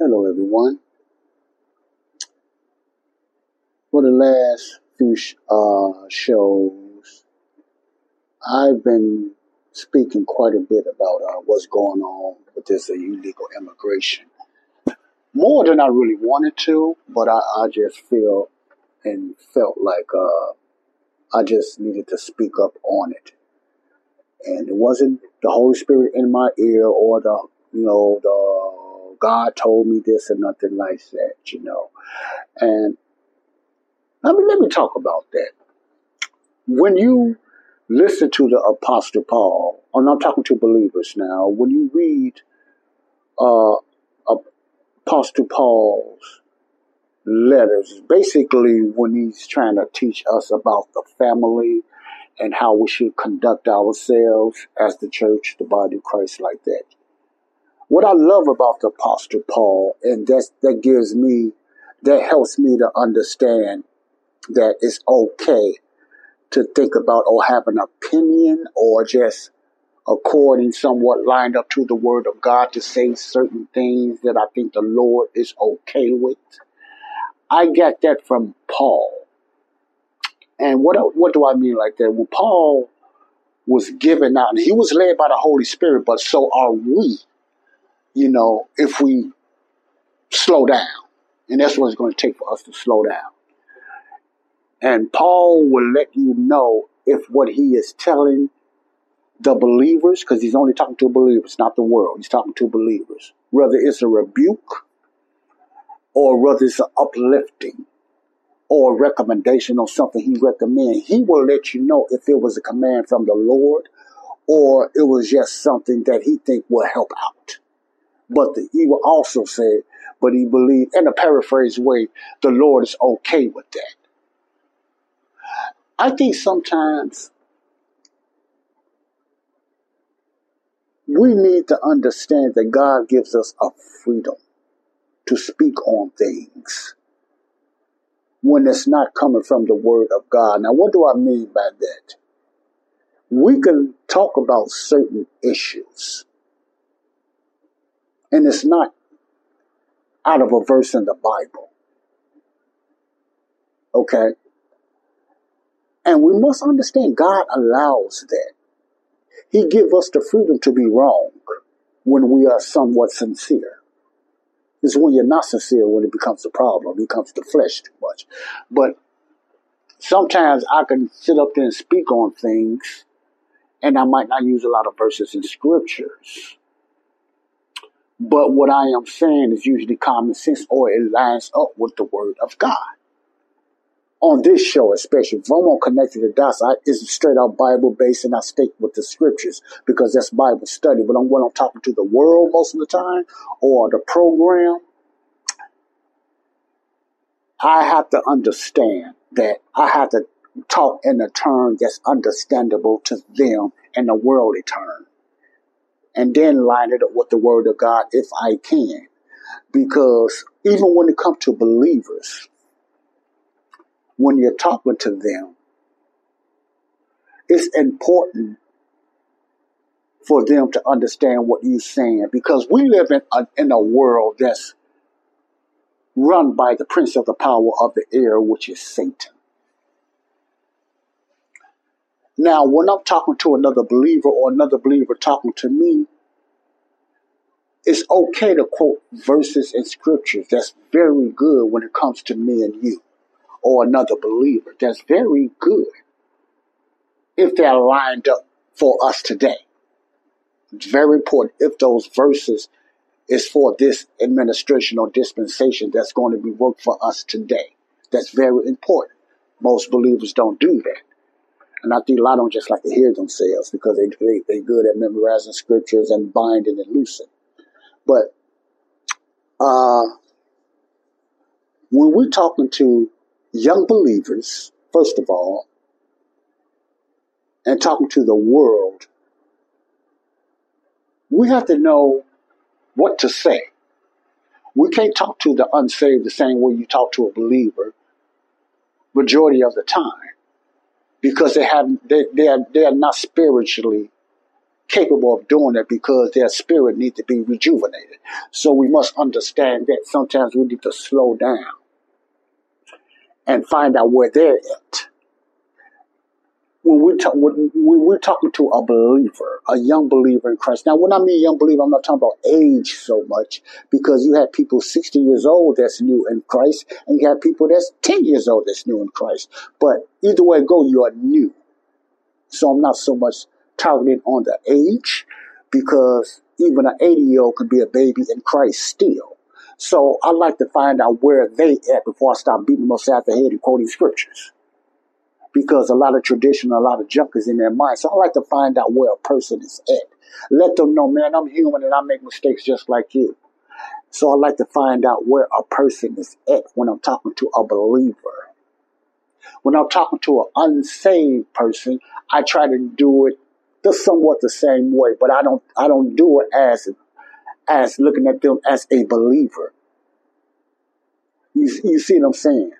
Hello, everyone. For the last few sh- uh, shows, I've been speaking quite a bit about uh, what's going on with this uh, illegal immigration. More than I really wanted to, but I, I just feel and felt like uh, I just needed to speak up on it. And it wasn't the Holy Spirit in my ear or the, you know, the God told me this and nothing like that, you know. And let me let me talk about that. When you listen to the Apostle Paul, and I'm talking to believers now, when you read uh, Apostle Paul's letters, basically when he's trying to teach us about the family and how we should conduct ourselves as the church, the body of Christ, like that. What I love about the Apostle Paul, and that's, that gives me, that helps me to understand that it's okay to think about or have an opinion or just according somewhat lined up to the word of God to say certain things that I think the Lord is okay with. I get that from Paul. And what what do I mean like that? When Paul was given out, and he was led by the Holy Spirit, but so are we you know, if we slow down. And that's what it's going to take for us to slow down. And Paul will let you know if what he is telling the believers, because he's only talking to believers, not the world. He's talking to believers. Whether it's a rebuke or whether it's an uplifting or a recommendation or something he recommends, he will let you know if it was a command from the Lord or it was just something that he think will help out. But the, he will also said, but he believed, in a paraphrased way, the Lord is okay with that. I think sometimes we need to understand that God gives us a freedom to speak on things when it's not coming from the Word of God. Now, what do I mean by that? We can talk about certain issues and it's not out of a verse in the Bible. Okay? And we must understand God allows that. He gives us the freedom to be wrong when we are somewhat sincere. It's when you're not sincere when it becomes a problem, it becomes the flesh too much. But sometimes I can sit up there and speak on things, and I might not use a lot of verses in scriptures. But what I am saying is usually common sense or it lines up with the word of God. On this show, especially, if I'm on Connected the Dots, I, it's straight out Bible based and I stick with the scriptures because that's Bible study. But I'm, when I'm talking to the world most of the time or the program, I have to understand that I have to talk in a term that's understandable to them in a worldly term and then line it up with the word of God if I can. Because even when it comes to believers, when you're talking to them, it's important for them to understand what you're saying because we live in a, in a world that's run by the prince of the power of the air, which is Satan. Now, when I'm talking to another believer or another believer talking to me, it's okay to quote verses in scriptures. That's very good when it comes to me and you or another believer. That's very good if they're lined up for us today. It's very important if those verses is for this administration or dispensation that's going to be worked for us today. That's very important. Most believers don't do that. And I think a lot of them just like to hear themselves because they, they, they're good at memorizing scriptures and binding and loosing. But uh, when we're talking to young believers, first of all, and talking to the world, we have to know what to say. We can't talk to the unsaved the same way you talk to a believer majority of the time because they have they, they are they are not spiritually capable of doing it because their spirit needs to be rejuvenated. So we must understand that sometimes we need to slow down and find out where they're at when we're, ta- when we're talking to a believer, a young believer in Christ. Now, when I mean young believer, I'm not talking about age so much because you have people 60 years old that's new in Christ, and you have people that's 10 years old that's new in Christ. But either way go, you are new. So I'm not so much targeting on the age because even an 80 year old can be a baby in Christ still. So I like to find out where they at before I start beating myself the head and quoting scriptures because a lot of tradition, a lot of junk is in their mind. So I like to find out where a person is at. Let them know, man, I'm human and I make mistakes just like you. So I like to find out where a person is at when I'm talking to a believer. When I'm talking to an unsaved person, I try to do it the somewhat the same way, but I don't I don't do it as as looking at them as a believer. You, you see what I'm saying?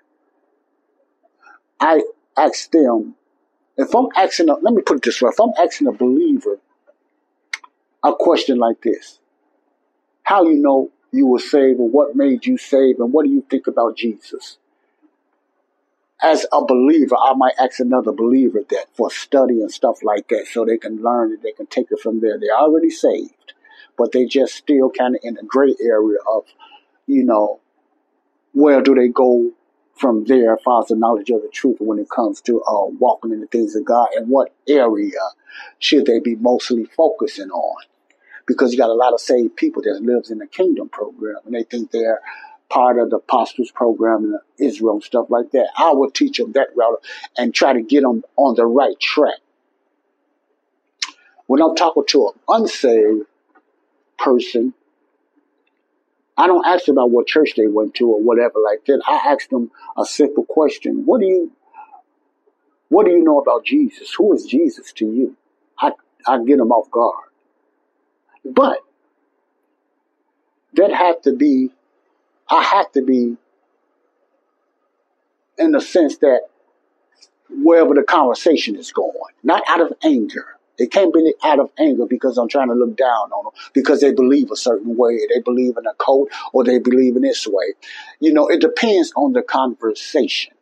I ask them, if I'm asking, a, let me put it this way, if I'm asking a believer a question like this, how do you know you were saved or what made you saved and what do you think about Jesus? As a believer, I might ask another believer that for study and stuff like that so they can learn and they can take it from there. They're already saved, but they just still kind of in a gray area of, you know, where do they go from there as the knowledge of the truth when it comes to uh, walking in the things of God and what area should they be mostly focusing on? Because you got a lot of saved people that lives in the kingdom program and they think they're part of the apostles program in Israel and stuff like that. I would teach them that route and try to get them on the right track. When I'm talking to an unsaved person, I don't ask them about what church they went to or whatever like that. I ask them a simple question. What do you what do you know about Jesus? Who is Jesus to you? I, I get them off guard. But that had to be I had to be in the sense that wherever the conversation is going, not out of anger, it can't be out of anger because I'm trying to look down on them because they believe a certain way, they believe in a code, or they believe in this way. You know, it depends on the conversation.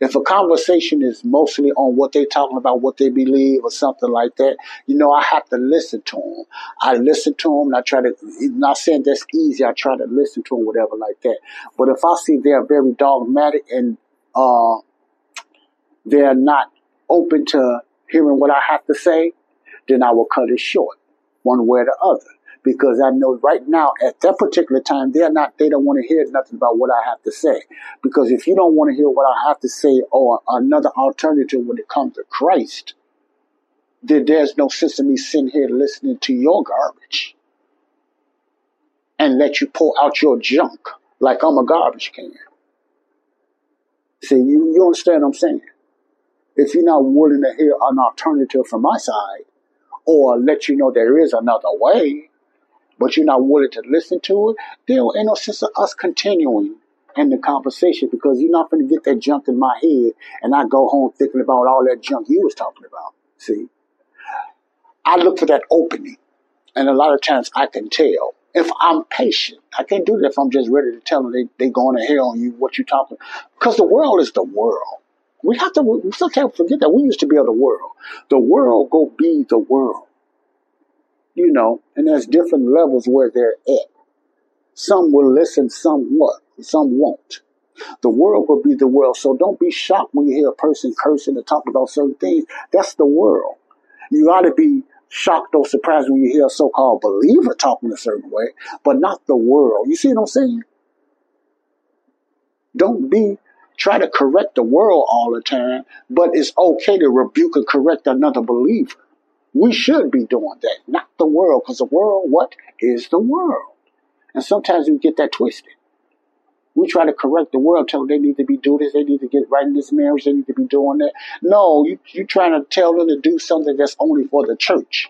If a conversation is mostly on what they're talking about, what they believe, or something like that, you know, I have to listen to them. I listen to them, and I try to, not saying that's easy, I try to listen to them, whatever like that. But if I see they're very dogmatic and uh, they're not open to hearing what I have to say, then I will cut it short, one way or the other. Because I know right now, at that particular time, they're not, they don't want to hear nothing about what I have to say. Because if you don't want to hear what I have to say or another alternative when it comes to Christ, then there's no sense in me sitting here listening to your garbage and let you pull out your junk like I'm a garbage can. See, you, you understand what I'm saying? If you're not willing to hear an alternative from my side or let you know there is another way, but you're not willing to listen to it, there ain't no sense of us continuing in the conversation because you're not going to get that junk in my head and I go home thinking about all that junk you was talking about. See? I look for that opening. And a lot of times I can tell if I'm patient. I can't do that if I'm just ready to tell them they, they going to hell on you, what you talking. Because the world is the world. We have to, we still can't forget that we used to be of the world. The world go be the world. You know, and there's different levels where they're at. Some will listen, some what, some won't. The world will be the world. So don't be shocked when you hear a person cursing and talking about certain things. That's the world. You ought to be shocked or surprised when you hear a so-called believer talking a certain way, but not the world. You see what I'm saying? Don't be try to correct the world all the time, but it's okay to rebuke and correct another believer. We should be doing that, not the world, because the world, what? is the world. And sometimes we get that twisted. We try to correct the world, tell them they need to be doing this, they need to get right in this marriage, they need to be doing that. No, you, you're trying to tell them to do something that's only for the church,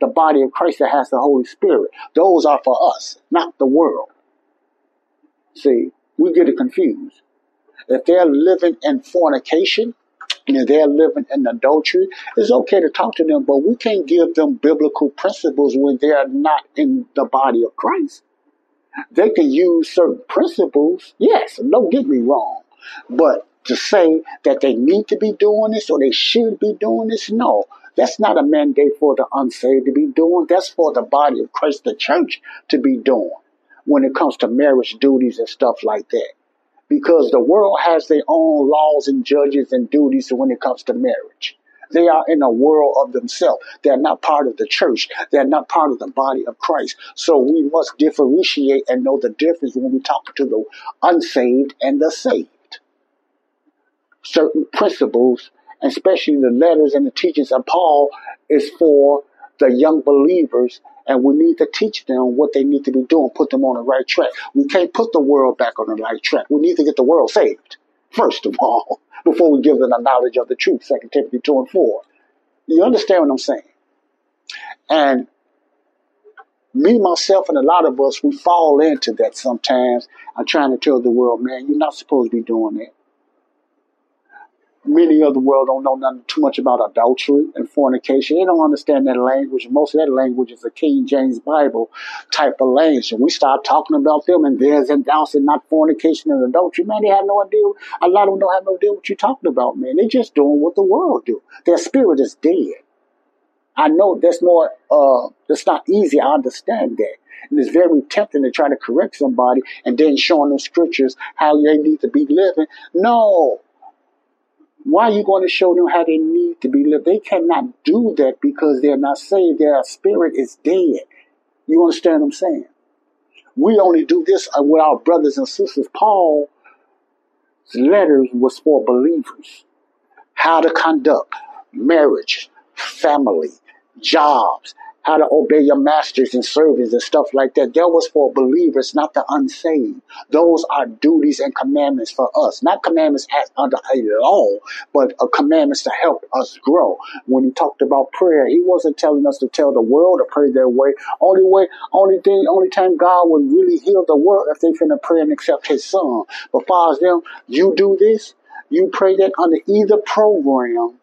the body of Christ that has the Holy Spirit. Those are for us, not the world. See, we get it confused. If they're living in fornication, and they're living in adultery, it's okay to talk to them, but we can't give them biblical principles when they're not in the body of Christ. They can use certain principles, yes, don't get me wrong, but to say that they need to be doing this or they should be doing this, no. That's not a mandate for the unsaved to be doing. That's for the body of Christ, the church, to be doing when it comes to marriage duties and stuff like that because the world has their own laws and judges and duties when it comes to marriage. They are in a world of themselves. They're not part of the church. They're not part of the body of Christ. So we must differentiate and know the difference when we talk to the unsaved and the saved. Certain principles, especially the letters and the teachings of Paul, is for the young believers and we need to teach them what they need to be doing, put them on the right track. We can't put the world back on the right track. We need to get the world saved, first of all, before we give them the knowledge of the truth, 2 Timothy 2 and 4. You understand what I'm saying? And me, myself, and a lot of us, we fall into that sometimes. I'm trying to tell the world, man, you're not supposed to be doing that many of the world don't know nothing too much about adultery and fornication. They don't understand that language. Most of that language is a King James Bible type of language. And we start talking about them and there's and thous and not fornication and adultery. Man, they have no idea. A lot of them don't have no idea what you're talking about, man. They're just doing what the world do. Their spirit is dead. I know that's more, uh, that's not easy. I understand that. And it's very tempting to try to correct somebody and then showing them scriptures how they need to be living. No, why are you going to show them how they need to be lived? They cannot do that because they're not saved. Their spirit is dead. You understand what I'm saying? We only do this with our brothers and sisters. Paul's letters was for believers. How to conduct marriage, family, jobs, how to obey your masters and servants and stuff like that. That was for believers, not the unsaved. Those are duties and commandments for us, not commandments as under a law, but uh, commandments to help us grow. When he talked about prayer, he wasn't telling us to tell the world to pray their way. Only way, only thing, only time God would really heal the world if they finna pray and accept His Son. But far as them, you do this, you pray that under either program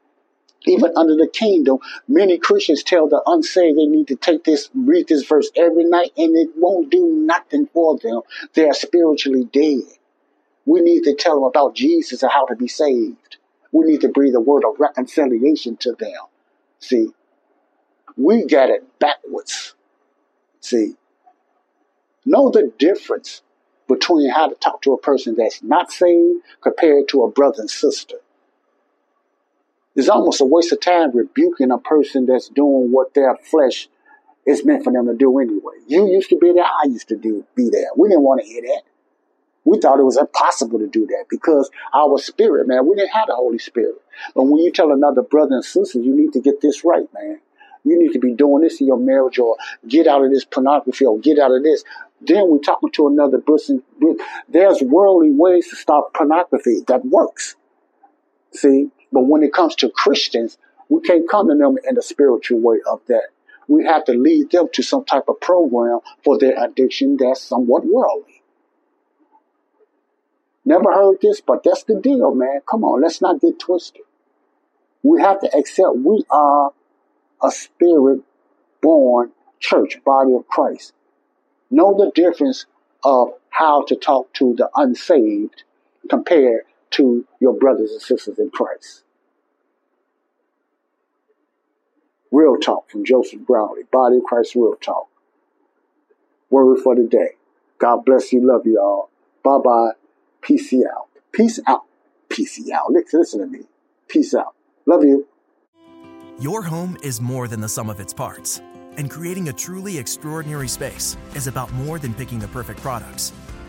even under the kingdom, many Christians tell the unsaved they need to take this, read this verse every night, and it won't do nothing for them. They are spiritually dead. We need to tell them about Jesus and how to be saved. We need to breathe a word of reconciliation to them. See, we got it backwards. See, know the difference between how to talk to a person that's not saved compared to a brother and sister. It's almost a waste of time rebuking a person that's doing what their flesh is meant for them to do anyway. You used to be there, I used to do, be there. We didn't want to hear that. We thought it was impossible to do that because our spirit, man, we didn't have the Holy Spirit. But when you tell another brother and sister, you need to get this right, man. You need to be doing this in your marriage or get out of this pornography or get out of this. Then we're talking to another person. There's worldly ways to stop pornography that works. See, but when it comes to Christians, we can't come to them in the spiritual way of that. We have to lead them to some type of program for their addiction that's somewhat worldly. Never heard this, but that's the deal, man. Come on, let's not get twisted. We have to accept we are a spirit born church, body of Christ. Know the difference of how to talk to the unsaved compared to your brothers and sisters in Christ. Real talk from Joseph Brownlee, Body of Christ Real Talk. Word for the day. God bless you. Love you all. Bye bye. Peace out. Peace out. Peace out. Listen to me. Peace out. Love you. Your home is more than the sum of its parts, and creating a truly extraordinary space is about more than picking the perfect products.